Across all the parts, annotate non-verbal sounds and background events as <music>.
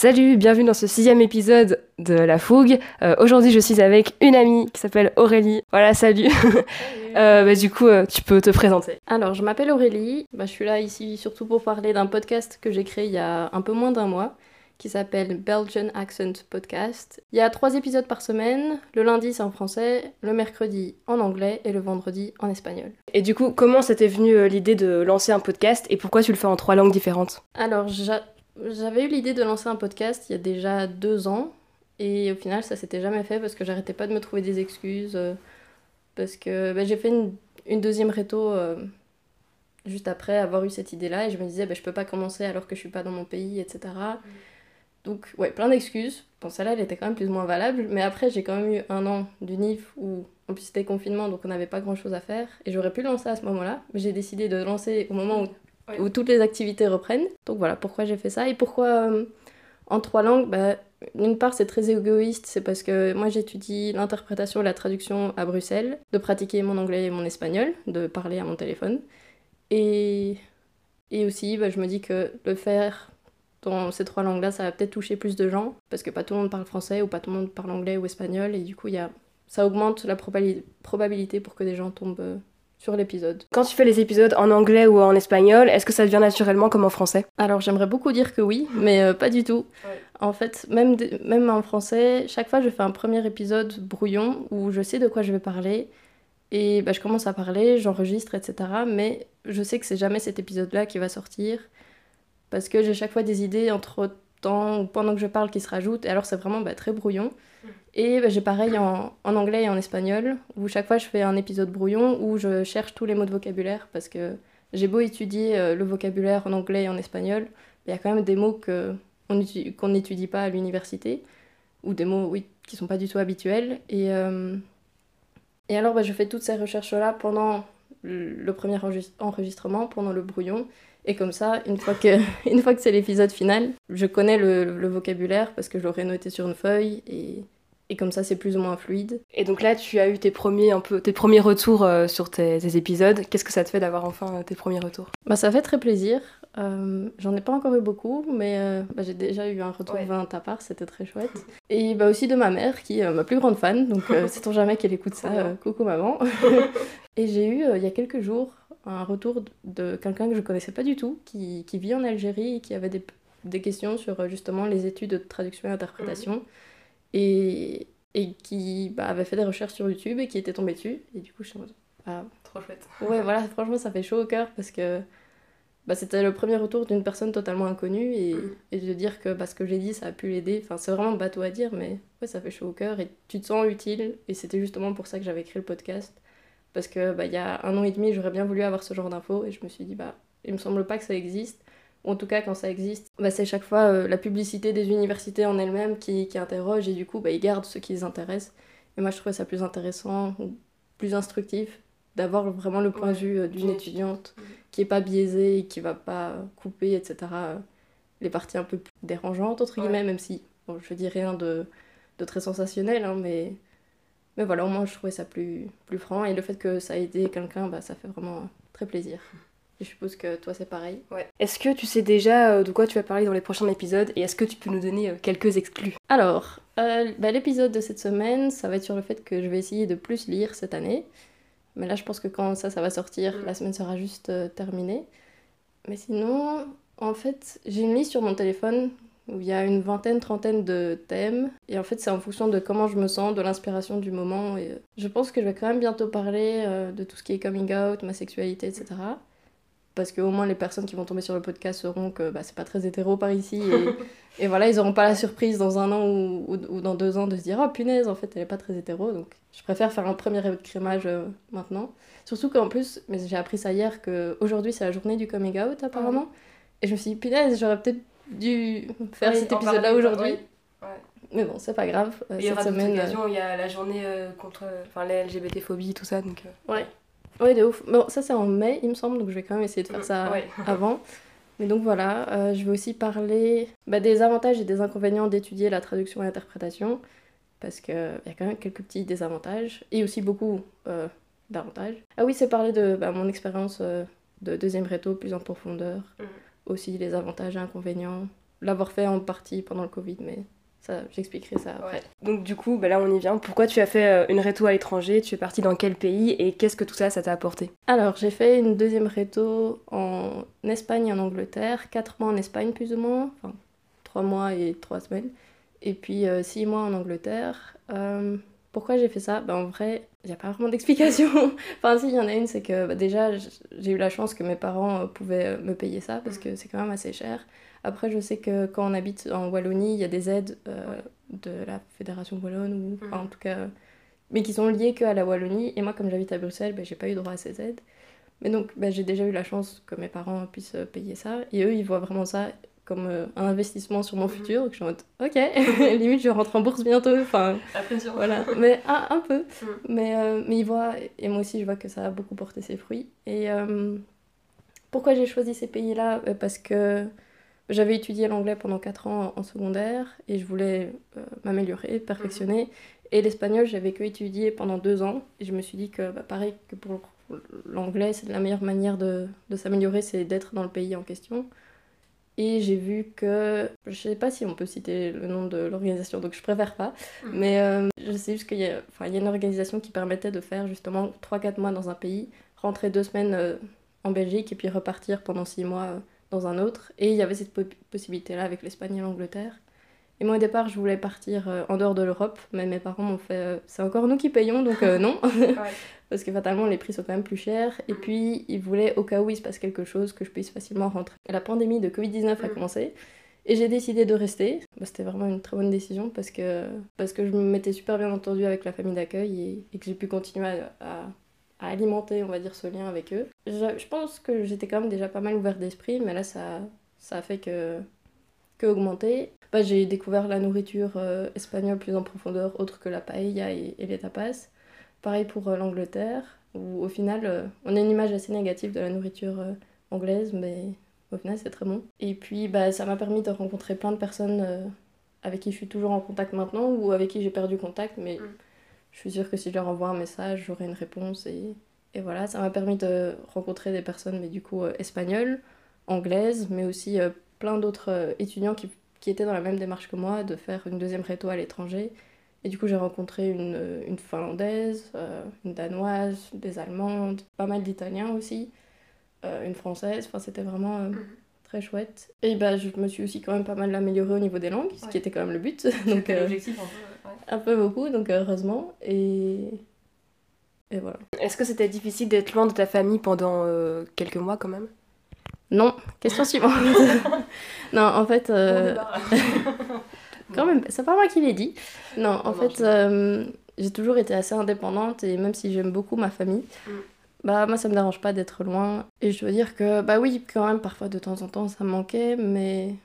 Salut, bienvenue dans ce sixième épisode de La Fougue. Euh, aujourd'hui, je suis avec une amie qui s'appelle Aurélie. Voilà, <laughs> salut. Euh, bah, du coup, euh, tu peux te présenter. Alors, je m'appelle Aurélie. Bah, je suis là ici surtout pour parler d'un podcast que j'ai créé il y a un peu moins d'un mois qui s'appelle Belgian Accent Podcast. Il y a trois épisodes par semaine. Le lundi, c'est en français, le mercredi en anglais et le vendredi en espagnol. Et du coup, comment c'était venu l'idée de lancer un podcast et pourquoi tu le fais en trois langues différentes? Alors, j'avais eu l'idée de lancer un podcast il y a déjà deux ans. Et au final, ça s'était jamais fait parce que j'arrêtais pas de me trouver des excuses. parce que bah, j'ai fait une, deuxième réto euh, juste après avoir eu cette idée-là. Et je me disais, bah, je peux pas commencer alors que je suis pas dans mon pays, etc. Donc, ouais, plein d'excuses. Bon, celle-là, elle était quand même plus ou moins valable. Mais après, j'ai quand même eu un an du NIF où, en plus, c'était confinement, donc on n'avait pas grand-chose à faire. Et j'aurais pu lancer à ce moment-là. Mais j'ai décidé de lancer au moment où, où, toutes les activités reprennent. Donc voilà pourquoi j'ai fait ça. Et pourquoi euh, en trois langues bah, D'une part, c'est très égoïste. C'est parce que moi, j'étudie l'interprétation et la traduction à Bruxelles. De pratiquer mon anglais et mon espagnol. De parler à mon téléphone. Et, et aussi, bah, je me dis que le faire dans ces trois langues-là, ça va peut-être toucher plus de gens, parce que pas tout le monde parle français ou pas tout le monde parle anglais ou espagnol, et du coup, y a... ça augmente la probabilité pour que des gens tombent euh, sur l'épisode. Quand tu fais les épisodes en anglais ou en espagnol, est-ce que ça devient naturellement comme en français? Alors j'aimerais beaucoup dire que oui, mais euh, pas du tout. En fait, même, même en français, chaque fois je fais un premier épisode brouillon où je sais de quoi je vais parler. Et bah, je commence à parler, j'enregistre, etc. Mais je sais que c'est jamais cet épisode-là qui va sortir parce que j'ai chaque fois des idées entre temps ou pendant que je parle qui se rajoutent, et alors c'est vraiment bah, très brouillon. Et bah, j'ai pareil en, anglais et en espagnol, où chaque fois je fais un épisode brouillon où je cherche tous les mots de vocabulaire, parce que j'ai beau étudier euh, le vocabulaire en anglais et en espagnol, il y a quand même des mots qu'on n'étudie pas à l'université, ou des mots oui, qui sont pas du tout habituels. Et, euh, et alors bah, je fais toutes ces recherches-là pendant le premier enregistrement, pendant le brouillon, et comme ça, une fois que, <laughs> que c'est l'épisode final, je connais le, vocabulaire parce que je l'aurais noté sur une feuille et, et comme ça c'est plus ou moins fluide. Et donc là, tu as eu tes premiers, un peu, tes premiers retours euh, sur tes, épisodes. Qu'est-ce que ça te fait d'avoir enfin euh, tes premiers retours? Bah, Ça fait très plaisir. Euh, j'en ai pas encore eu beaucoup, mais bah, j'ai déjà eu un retour de ta part, c'était très chouette. Et bah, aussi de ma mère, qui est ma plus grande fan, donc <laughs> c'est ton jamais qu'elle écoute ça, coucou maman. <laughs> et j'ai eu, il y a quelques jours, un retour de quelqu'un que je connaissais pas du tout, qui, qui, vit en Algérie et qui avait des, des, questions sur justement les études de traduction et interprétation, mhm. Et, et qui bah, avait fait des recherches sur YouTube et qui était tombé dessus. Et du coup, je suis en mode, ah, trop chouette. Ouais, voilà, franchement, ça fait chaud au cœur parce que bah, c'était le premier retour d'une personne totalement inconnue et, mhm. et de dire que bah, ce que j'ai dit, ça a pu l'aider. Enfin, c'est vraiment bateau à dire, mais ouais, ça fait chaud au cœur et tu te sens utile. Et c'était justement pour ça que j'avais créé le podcast parce que bah, il y a un an et demi, j'aurais bien voulu avoir ce genre d'infos et je me suis dit, bah, il me semble pas que ça existe. Ou en tout cas, quand ça existe, bah, c'est chaque fois euh, la publicité des universités en elles-mêmes qui, qui, interroge et du coup, bah, ils gardent ce qui les intéresse. Et moi, je trouvais ça plus intéressant, plus instructif d'avoir vraiment le point de vue euh, d'une étudiante qui est pas biaisée et qui va pas couper, etc. les parties un peu plus dérangeantes, entre guillemets, même si bon, je dis rien de, de très sensationnel, hein, mais mais voilà, au moins je trouvais ça plus, plus franc. Et le fait que ça a aidé quelqu'un, bah, ça fait vraiment très plaisir. Je suppose que toi c'est pareil. Ouais. Est-ce que tu sais déjà euh, de quoi tu vas parler dans les prochains épisodes et est-ce que tu peux nous donner euh, quelques exclus? Alors, euh, bah, l'épisode de cette semaine, ça va être sur le fait que je vais essayer de plus lire cette année. Mais là, je pense que quand ça, ça va sortir, mm. la semaine sera juste terminée. Mais sinon, en fait, j'ai une liste sur mon téléphone où il y a une vingtaine, trentaine de thèmes. Et en fait, c'est en fonction de comment je me sens, de l'inspiration du moment. Et je pense que je vais quand même bientôt parler euh, de tout ce qui est coming out, ma sexualité, etc. Parce qu'au moins, les personnes qui vont tomber sur le podcast sauront que bah, c'est pas très hétéro par ici. Et, <laughs> et voilà, ils n'auront pas la surprise dans un an ou, ou, dans deux ans de se dire Oh punaise, en fait, elle est pas très hétéro. Donc, je préfère faire un premier écrémage euh, maintenant. Surtout qu'en plus, mais j'ai appris ça hier, qu'aujourd'hui, c'est la journée du coming out apparemment. Ah et je me suis dit Punaise, j'aurais peut-être dû faire cet épisode-là aujourd'hui. Mais bon, c'est pas grave. Euh, cette semaine, euh, il y a la journée euh, contre enfin, les LGBT-phobies, tout ça. Donc, Ouais. Ouais, de ouf. Bon, ça c'est en mai, il me semble, donc je vais quand même essayer de faire ça <laughs> avant. Mais donc voilà, je vais aussi parler bah, des avantages et des inconvénients d'étudier la traduction et l'interprétation, parce qu'il y a quand même quelques petits désavantages, et aussi beaucoup d'avantages. Ah oui, c'est parler de bah, mon expérience de deuxième réto plus en profondeur. Mm aussi les avantages et inconvénients l'avoir fait en partie pendant le Covid, mais ça, j'expliquerai ça après. Donc du coup, bah là on y vient. Pourquoi tu as fait euh, une réto à l'étranger? Tu es partie dans quel pays? Et qu'est-ce que tout ça, ça t'a apporté? Alors j'ai fait une deuxième réto en Espagne et en Angleterre, quatre mois en Espagne plus ou moins, enfin trois mois et trois semaines, et puis euh, six mois en Angleterre. Euh, pourquoi j'ai fait ça? Bah, En vrai, il n'y a pas vraiment d'explication. <laughs> enfin, si, il y en a une, c'est que bah, déjà, j'ai eu la chance que mes parents pouvaient me payer ça parce que c'est quand même assez cher. Après, je sais que quand on habite en Wallonie, il y a des aides euh, de la Fédération Wallonne, ou mhm. en tout cas, mais qui sont liées qu'à la Wallonie. Et moi, comme j'habite à Bruxelles, ben, j'ai pas eu droit à ces aides. Mais donc, ben, j'ai déjà eu la chance que mes parents puissent euh, payer ça. Et eux, ils voient vraiment ça comme euh, un investissement sur mon mhm. futur. Donc, je suis en mode, ok, <laughs> limite, je rentre en bourse bientôt. Enfin, voilà. Mais un peu. Mhm. Mais, mais ils voient, et moi aussi, je vois que ça a beaucoup porté ses fruits. Et pourquoi j'ai choisi ces pays-là? Parce que j'avais étudié l'anglais pendant 4 ans en secondaire et je voulais euh, m'améliorer, perfectionner. Mhm. Et l'espagnol, j'avais que étudié pendant 2 ans. Et je me suis dit que, bah, pareil que pour l'anglais, c'est la meilleure manière de, de s'améliorer, c'est d'être dans le pays en question. Et j'ai vu que, je sais pas si on peut citer le nom de l'organisation, donc je préfère pas, mhm. mais euh, je sais juste qu'il y, a, y a une organisation qui permettait de faire justement 3-4 mois dans un pays, rentrer 2 semaines euh, en Belgique et puis repartir pendant 6 mois dans un autre. Et il y avait cette possibilité-là avec l'Espagne et l'Angleterre. Et moi, au départ, je voulais partir euh, en dehors de l'Europe, mais mes parents m'ont fait euh, c'est encore nous qui payons, donc euh, non. <laughs> Parce que fatalement, les prix sont quand même plus chers. Et puis, ils voulaient, au cas où il se passe quelque chose, que je puisse facilement rentrer. La pandémie de Covid-19 a mm. commencé. Et j'ai décidé de rester. Bah, C'était vraiment une très bonne décision parce que, parce que je m'étais super bien entendue avec la famille d'accueil et, que j'ai pu continuer à à alimenter, on va dire, ce lien avec eux. Je, pense que j'étais quand même déjà pas mal ouverte d'esprit, mais là, ça, ça a fait que, que augmenter. Bah, j'ai découvert la nourriture euh, espagnole plus en profondeur, autre que la paella et, les tapas. Pareil pour euh, l'Angleterre, où au final, euh, on a une image assez négative de la nourriture anglaise, mais au final, c'est très bon. Et puis, bah, ça m'a permis de rencontrer plein de personnes avec qui je suis toujours en contact maintenant, ou avec qui j'ai perdu contact, mais... Mm je suis sûre que si je leur envoie un message, j'aurai une réponse. Et, et voilà, ça m'a permis de rencontrer des personnes, mais du coup espagnoles, anglaises, mais aussi plein d'autres étudiants qui, qui, étaient dans la même démarche que moi, de faire une deuxième réto à l'étranger. Et du coup, j'ai rencontré une, une finlandaise, une danoise, des allemandes, pas mal d'italiens aussi, une française. Enfin, c'était vraiment mhm. très chouette. Et bah, je me suis aussi quand même pas mal améliorée au niveau des langues, ce qui était quand même le but. <laughs> Donc, l'objectif un peu beaucoup, donc heureusement. Et, et voilà. Est-ce que c'était difficile d'être loin de ta famille pendant euh, quelques mois quand même? Non. Question suivante. <laughs> non, en fait. Euh, <laughs> quand même, c'est pas moi qui l'ai dit. Non, en fait, euh, j'ai toujours été assez indépendante et même si j'aime beaucoup ma famille. Mm. Bah moi ça me dérange pas d'être loin et je dois dire que bah oui quand même parfois de temps en temps ça me manquait mais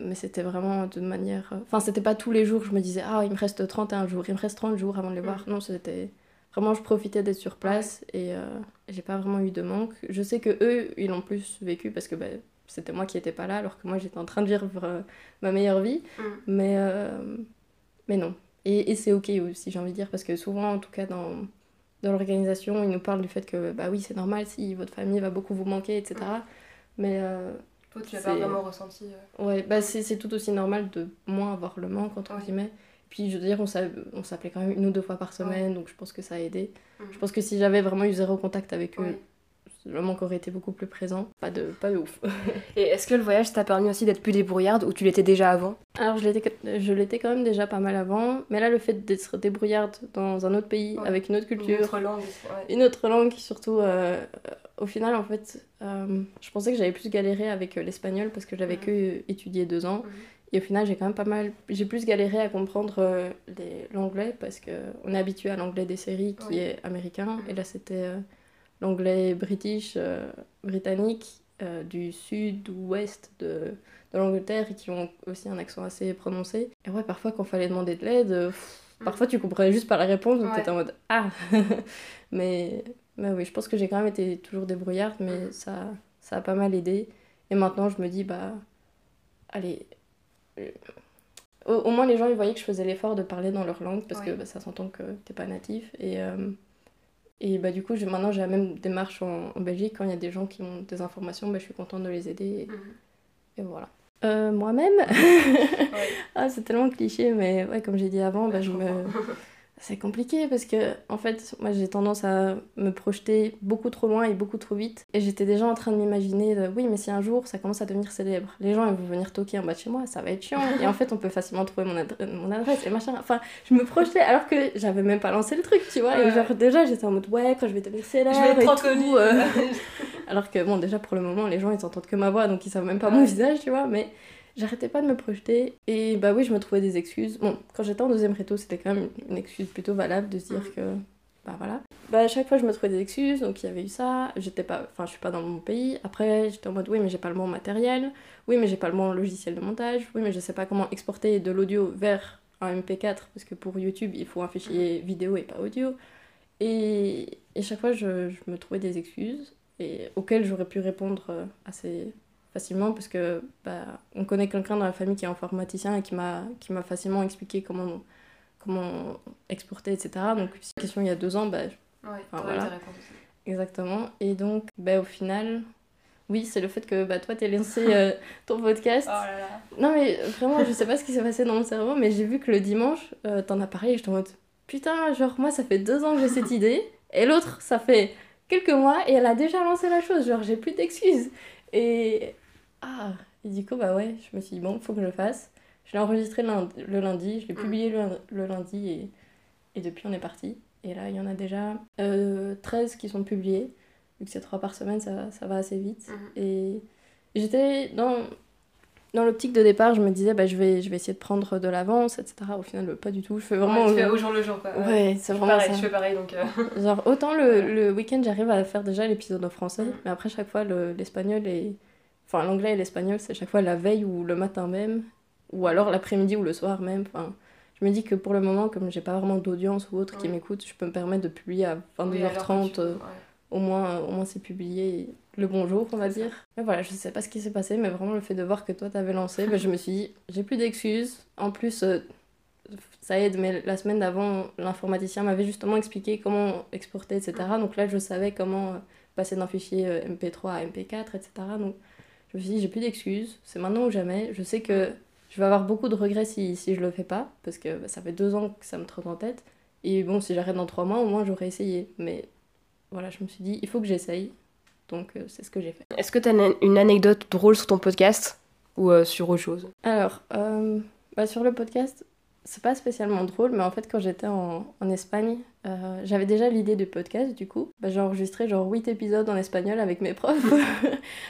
mais c'était vraiment de manière. Enfin, c'était pas tous les jours, je me disais, ah, il me reste 31 jours, il me reste 30 jours avant de les voir. Mm. Non, c'était. Vraiment, je profitais d'être sur place et euh, j'ai pas vraiment eu de manque. Je sais que eux, ils l'ont plus vécu parce que bah, c'était moi qui étais pas là, alors que moi j'étais en train de vivre euh, ma meilleure vie. Mm. Mais, euh, mais non. Et, et c'est ok aussi, j'ai envie de dire, parce que souvent, en tout cas, dans, dans l'organisation, ils nous parlent du fait que, bah oui, c'est normal si votre famille va beaucoup vous manquer, etc. Mm. Mais toi, tu n'as pas vraiment ressenti. Euh? Ouais, bah c'est tout aussi normal de moins avoir le manque, entre guillemets. Puis, je veux dire, on s'appelait quand même une ou deux fois par semaine, donc je pense que ça a aidé. Mhm. Je pense que si j'avais vraiment eu zéro contact avec eux, le manque aurait été beaucoup plus présent. Pas de, pas de ouf. <laughs> Et est-ce que le voyage t'a permis aussi d'être plus débrouillarde ou tu l'étais déjà avant? Alors, je l'étais quand même déjà pas mal avant, mais là, le fait d'être débrouillarde dans un autre pays, avec une autre culture, une autre langue, une autre langue surtout, euh, au final, en fait, euh, je pensais que j'avais plus galéré avec euh, l'espagnol parce que j'avais mhm. que étudié deux ans. Et au final, j'ai quand même pas mal. J'ai plus galéré à comprendre euh, l'anglais parce qu'on est habitué à l'anglais des séries qui est américain. Et là, c'était l'anglais british, britannique, du sud ou ouest de, de l'Angleterre et qui ont aussi un accent assez prononcé. Et ouais, parfois, quand il fallait demander de l'aide, parfois tu comprenais juste pas la réponse, donc t'étais en mode Ah <laughs> Mais bah oui, je pense que j'ai quand même été toujours débrouillarde, mais ça, ça a pas mal aidé. Et maintenant, je me dis, bah, allez. Au, moins, les gens, ils voyaient que je faisais l'effort de parler dans leur langue, parce que bah, ça s'entend que t'es pas natif. Et, euh, et bah, du coup, maintenant, j'ai la même démarche en, en, Belgique. Quand il y a des gens qui ont des informations, bah, je suis contente de les aider. Et, mhm. et voilà. euh, Moi-même? <laughs> <laughs> Ah, C'est tellement cliché, mais ouais, comme j'ai dit avant, bah, je me... <laughs> C'est compliqué parce que, en fait, moi j'ai tendance à me projeter beaucoup trop loin et beaucoup trop vite. Et j'étais déjà en train de m'imaginer, oui, mais si un jour ça commence à devenir célèbre, les gens ils vont venir toquer en bas de chez moi, ça va être chiant. et en fait, on peut facilement trouver mon, mon adresse et machin. Enfin, je me projetais alors que j'avais même pas lancé le truc, tu vois. Et genre, déjà j'étais en mode, ouais, quand je vais devenir célèbre. Je vais être trop euh. <laughs> alors que, bon, déjà pour le moment, les gens ils entendent que ma voix donc ils savent même pas mon visage, tu vois. Mais J'arrêtais pas de me projeter et bah oui, je me trouvais des excuses. Bon, quand j'étais en deuxième réto, c'était quand même une excuse plutôt valable de se dire mm. que bah voilà. Bah à chaque fois, je me trouvais des excuses, donc il y avait eu ça. J'étais pas, enfin, je suis pas dans mon pays. Après, j'étais en mode oui, mais j'ai pas le bon matériel. Oui, mais j'ai pas le bon logiciel de montage. Oui, mais je sais pas comment exporter de l'audio vers un MP4 parce que pour YouTube, il faut un fichier vidéo et pas audio. Et, et chaque fois, je, je me trouvais des excuses et auxquelles j'aurais pu répondre euh, assez facilement parce que bah, on connaît quelqu'un dans la famille qui est informaticien et qui m'a qui m'a facilement expliqué comment comment exporter etc donc si question il y a deux ans bah ouais, voilà. exactement. Et donc bah, au final oui c'est le fait que bah toi t'es lancé euh, <laughs> ton podcast. Oh là là. non mais vraiment je sais pas ce qui s'est passé dans mon cerveau mais j'ai vu que le dimanche euh, t'en as parlé et je en mode putain genre moi ça fait deux ans que j'ai cette <laughs> idée et l'autre ça fait quelques mois et elle a déjà lancé la chose. Genre j'ai plus d'excuses et ah, et du coup, bah ouais, je me suis dit, bon, faut que je le fasse. Je l'ai enregistré le lundi, je l'ai mm. publié le, lundi et, et, depuis on est parti. Et là, il y en a déjà euh, 13 qui sont publiés. Vu que c'est 3 par semaine, ça, ça va assez vite. Mm. Et j'étais dans, dans l'optique de départ, je me disais, bah, je, vais, je vais essayer de prendre de l'avance, etc. Au final, pas du tout. Je fais vraiment. Ouais, tu fais au jour le jour, quoi. Ouais, c'est vraiment pareil, ça. Je fais pareil, donc. Euh. <laughs> Genre, autant le, le week-end, j'arrive à faire déjà l'épisode en français, mais après, chaque fois, l'espagnol est Enfin, l'anglais et l'espagnol, c'est chaque fois la veille ou le matin même, ou alors l'après-midi ou le soir même. Enfin, je me dis que pour le moment, comme j'ai pas vraiment d'audience ou autre qui m'écoute, je peux me permettre de publier à 22h30. Euh, au moins, au moins c'est publié le bonjour, on va dire. Mais voilà, je sais pas ce qui s'est passé, mais vraiment le fait de voir que toi t'avais lancé, ben, je me suis dit, j'ai plus d'excuses. En plus, euh, ça aide, mais la semaine d'avant, l'informaticien m'avait justement expliqué comment exporter, etc. Donc là, je savais comment euh, passer d'un fichier MP3 à MP4, etc. Donc je me suis dit, j'ai plus d'excuses, c'est maintenant ou jamais. Je sais que je vais avoir beaucoup de regrets si, si je le fais pas, parce que bah, ça fait deux ans que ça me trotte en tête. Et bon, si j'arrête dans trois mois, au moins j'aurais essayé. Mais voilà, je me suis dit, il faut que j'essaye. Donc euh, c'est ce que j'ai fait. Est-ce que tu as une anecdote drôle sur ton podcast ou euh, sur autre chose? Alors, euh, bah, sur le podcast, c'est pas spécialement drôle, mais en fait, quand j'étais en, en, Espagne, euh, j'avais déjà l'idée du podcast, du coup. Bah, j'ai enregistré genre 8 épisodes en espagnol avec mes <laughs> profs,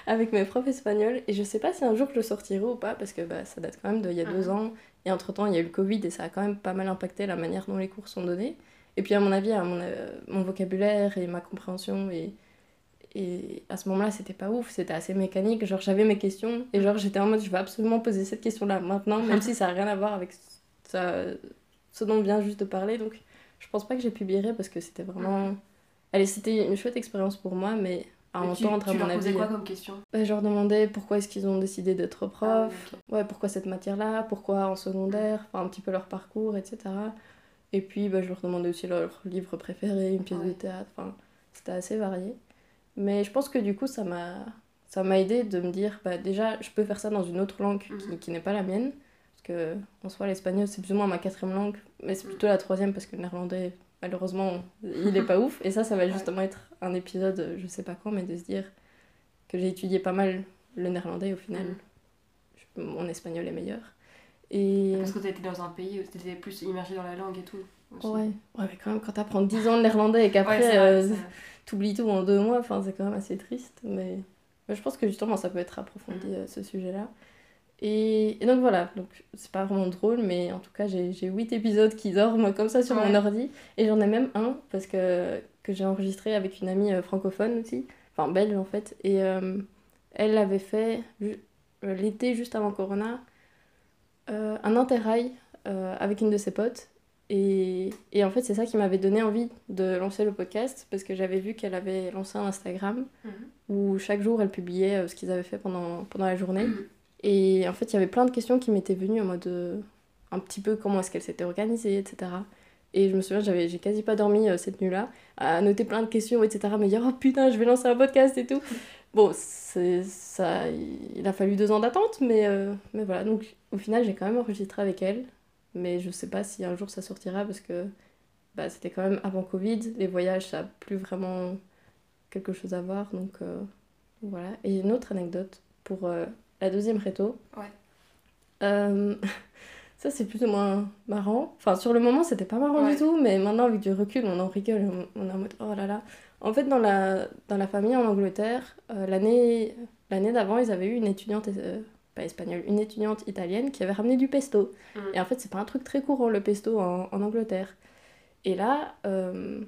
avec mes profs espagnols. Et je sais pas si un jour je le sortirai ou pas, parce que bah, ça date quand même d'il y a deux mhm. ans. Et entre temps, il y a eu le Covid et ça a quand même pas mal impacté la manière dont les cours sont donnés. Et puis, à mon avis, à mon, euh, mon vocabulaire et ma compréhension et. Et à ce moment-là, c'était pas ouf, c'était assez mécanique. Genre, j'avais mes questions et genre, j'étais en mode, je vais absolument poser cette question-là maintenant, même si ça a rien à voir avec ça, ce dont on vient juste de parler. Donc, je pense pas que j'ai publierai parce que c'était vraiment. Allez, c'était une chouette expérience pour moi, mais à entendre, à mon avis. quoi comme question? bah, Je leur demandais pourquoi est-ce qu'ils ont décidé d'être prof, ah, ouais, pourquoi cette matière-là, pourquoi en secondaire, enfin, un petit peu leur parcours, etc. Et puis, bah, je leur demandais aussi leur livre préféré, une pièce de théâtre, enfin, c'était assez varié. Mais je pense que du coup, ça m'a ça m'a aidé de me dire, bah, déjà, je peux faire ça dans une autre langue qui, mhm. qui n'est pas la mienne que en soi l'espagnol c'est plus ou moins ma quatrième langue, mais c'est plutôt la troisième parce que le néerlandais malheureusement il est pas <laughs> ouf. Et ça, ça va justement être un épisode, je sais pas quand, mais de se dire que j'ai étudié pas mal le néerlandais au final. Mm. Mon espagnol est meilleur. Et... Parce que été dans un pays où t'étais plus immergé dans la langue et tout. Ouais. ouais, mais quand même, quand t'apprends 10 ans de néerlandais et qu'après ouais, t'oublies tout en deux mois, c'est quand même assez triste. Mais... je pense que justement ça peut être approfondi euh, ce sujet-là. Et, donc voilà, donc c'est pas vraiment drôle, mais en tout cas j'ai 8 épisodes qui dorment <laughs> comme ça sur mon ordi. Et j'en ai même un parce que, que j'ai enregistré avec une amie euh, francophone aussi, enfin belge en fait. Et euh, elle avait fait l'été juste avant Corona un interrail avec une de ses potes. Et, et en fait c'est ça qui m'avait donné envie de lancer le podcast parce que j'avais vu qu'elle avait lancé un Instagram mhm. où chaque jour elle publiait ce qu'ils avaient fait pendant, pendant la journée. Mhm. Et en fait, il y avait plein de questions qui m'étaient venues en mode euh, un petit peu comment est-ce qu'elle s'était organisée, etc. Et je me souviens, j'avais, j'ai quasi pas dormi euh, cette nuit-là, à noter plein de questions, etc. Me dire, oh putain, je vais lancer un podcast et tout. <laughs> bon, c'est ça, il a fallu deux ans d'attente, mais, euh, mais voilà. Donc au final, j'ai quand même enregistré avec elle, mais je sais pas si un jour ça sortira parce que bah, c'était quand même avant Covid. Les voyages, ça n'a plus vraiment quelque chose à voir, donc euh, voilà. Et une autre anecdote pour euh, la deuxième réto. Ouais. Euh, <laughs> ça, c'est plus ou moins marrant. Enfin, sur le moment, c'était pas marrant Ouais. du tout, mais maintenant, avec du recul, on en rigole. On on est en mode, oh là là. En fait, dans la, dans la famille en Angleterre, l'année l'année d'avant, ils avaient eu une étudiante, pas espagnole, une étudiante italienne qui avait ramené du pesto. Mm. Et en fait, c'est pas un truc très courant, le pesto, en, en Angleterre. Et là, euh,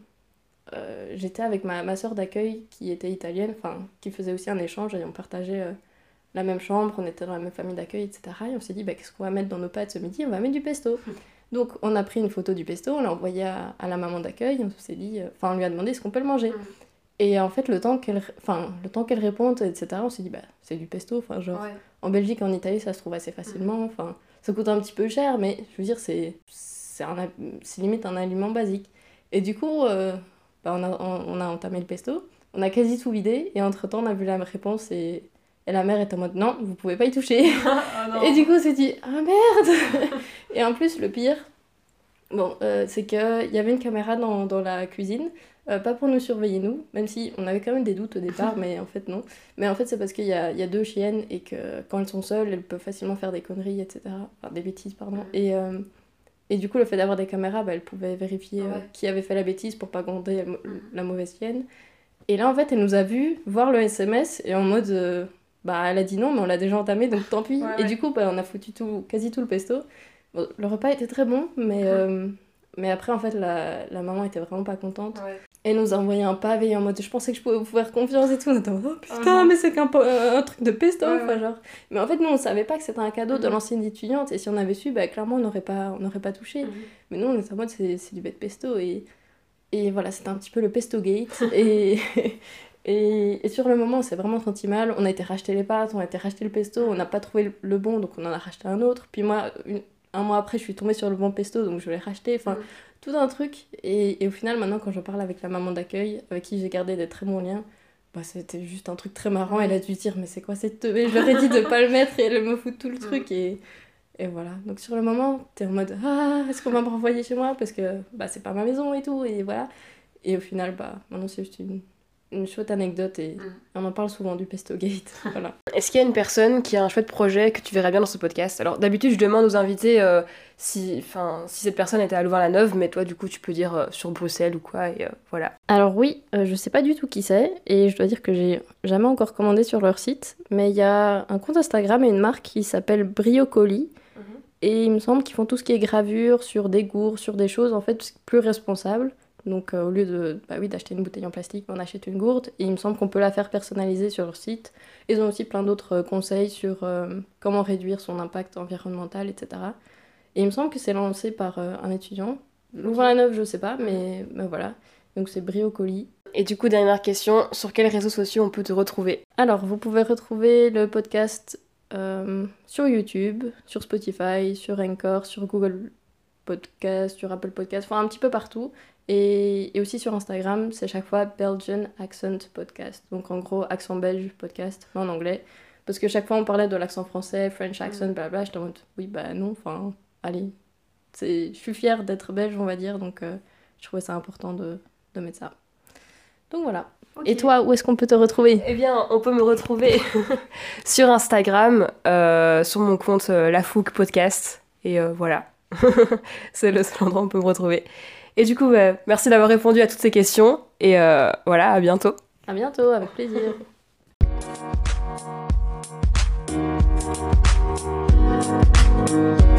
euh, j'étais avec ma, ma soeur d'accueil qui était italienne, enfin, qui faisait aussi un échange et on partageait euh, la même chambre, on était dans la même famille d'accueil, etc. Et on s'est dit, bah, qu'est-ce qu'on va mettre dans nos pâtes ce midi? On va mettre du pesto. <laughs> Donc, on a pris une photo du pesto, on l'a envoyée à, à la maman d'accueil, on s'est dit, enfin, on lui a demandé est-ce qu'on peut le manger. Mm. Et en fait, le temps qu'elle enfin, le temps qu'elle réponde, etc., on s'est dit, bah, c'est du pesto, enfin, genre, Ouais. en Belgique, en Italie, ça se trouve assez facilement. Enfin, ça coûte un petit peu cher, mais je veux dire, c'est c'est un c'est limite un aliment basique. Et du coup, euh, bah, on, a, on, on a entamé le pesto, on a quasi tout vidé, et entre-temps, on a vu la réponse, et, et la mère est en mode non, vous pouvez pas y toucher. <laughs> Oh Et du coup, on s'est dit, ah merde <laughs> Et en plus, le pire, bon, euh, c'est qu'il y avait une caméra dans, dans la cuisine, euh, pas pour nous surveiller nous, même si on avait quand même des doutes au départ, <laughs> mais en fait non. Mais en fait, c'est parce qu'il y a, y a deux chiennes et que quand elles sont seules, elles peuvent facilement faire des conneries, etc. Enfin, des bêtises, pardon. Et, euh, et du coup, le fait d'avoir des caméras, bah, elles pouvaient vérifier Ouais. qui avait fait la bêtise pour pas gronder la, mo- la mauvaise chienne. Et là, en fait, elle nous a vu voir le SMS et en mode. bah, elle a dit non, mais on l'a déjà entamé, donc tant pis. Ouais, Et du coup, bah, on a foutu tout, quasi tout le pesto. Bon, le repas était très bon, mais, euh, mais après, en fait, la, la maman était vraiment pas contente. Ouais. Elle nous a envoyé un pavé en mode je pensais que je pouvais vous faire confiance et tout. On était oh putain, non. mais c'est qu'un euh, un truc de pesto. Ouais, genre. Mais en fait, nous, on savait pas que c'était un cadeau de Mhm. l'ancienne étudiante. Et si on avait su, bah, clairement, on n'aurait pas, on pas touché. Mhm. Mais nous, on était en mode c'est du bête pesto. Et, et voilà, c'était un petit peu le pesto gate. <laughs> et, et, et sur le moment, on s'est vraiment senti mal. On a été racheter les pâtes, on a été racheter le pesto. On n'a pas trouvé le- le bon, donc on en a racheté un autre. Puis moi, une- un mois après, je suis tombée sur le bon pesto, donc je l'ai racheté. Enfin, Mhm. tout un truc. Et, et au final, maintenant, quand je parle avec la maman d'accueil, avec qui j'ai gardé des très bons liens, bah, c'était juste un truc très marrant. Elle a dû dire, mais c'est quoi cette teubée? Je leur ai dit de pas le mettre et elle me fout tout le truc. Et, et voilà. Donc sur le moment, t'es en mode, ah, est-ce qu'on va me renvoyer chez moi? Parce que bah, c'est pas ma maison et tout. Et voilà. Et au final, bah, maintenant, c'est juste une, une chouette anecdote et Mm. on en parle souvent du Pesto Gate. <laughs> voilà. Est-ce qu'il y a une personne qui a un chouette projet que tu verrais bien dans ce podcast? Alors d'habitude je demande aux invités euh, si, enfin, si cette personne était à Louvain-la-Neuve, mais toi du coup tu peux dire euh, sur Bruxelles ou quoi, et euh, voilà. Alors oui, euh, je sais pas du tout qui c'est et je dois dire que j'ai jamais encore commandé sur leur site, mais il y a un compte Instagram et une marque qui s'appelle Briocoli et il me semble qu'ils font tout ce qui est gravure sur des gourds, sur des choses en fait plus responsables. Donc euh, au lieu de bah oui, d'acheter une bouteille en plastique, on achète une gourde et il me semble qu'on peut la faire personnaliser sur leur site. Ils ont aussi plein d'autres euh, conseils sur euh, comment réduire son impact environnemental, etc. Et il me semble que c'est lancé par euh, un étudiant. Louvain-la-Neuve, je sais pas, mais, mais voilà. Donc c'est Briocoli. Et du coup dernière question, sur quels réseaux sociaux on peut te retrouver? Alors, vous pouvez retrouver le podcast sur YouTube, sur Spotify, sur Anchor, sur Google Podcast, sur Apple Podcast, enfin un petit peu partout. Et, et aussi sur Instagram, c'est chaque fois Belgian Accent Podcast. Donc en gros, accent belge podcast, mais en anglais. Parce que chaque fois on parlait de l'accent français, French accent, blablabla, j'étais en mode oui, bah non, enfin, allez. Je suis fière d'être belge, on va dire, donc euh, je trouvais ça important de, de mettre ça. Donc voilà. Et toi, où est-ce qu'on peut te retrouver? Eh bien, on peut me retrouver <laughs> sur Instagram, euh, sur mon compte euh, La Fougue Podcast. Et euh, voilà, <laughs> c'est le seul endroit où on peut me retrouver. Et du coup, bah, merci d'avoir répondu à toutes ces questions. Et euh, voilà, à bientôt. À bientôt, avec plaisir. <laughs>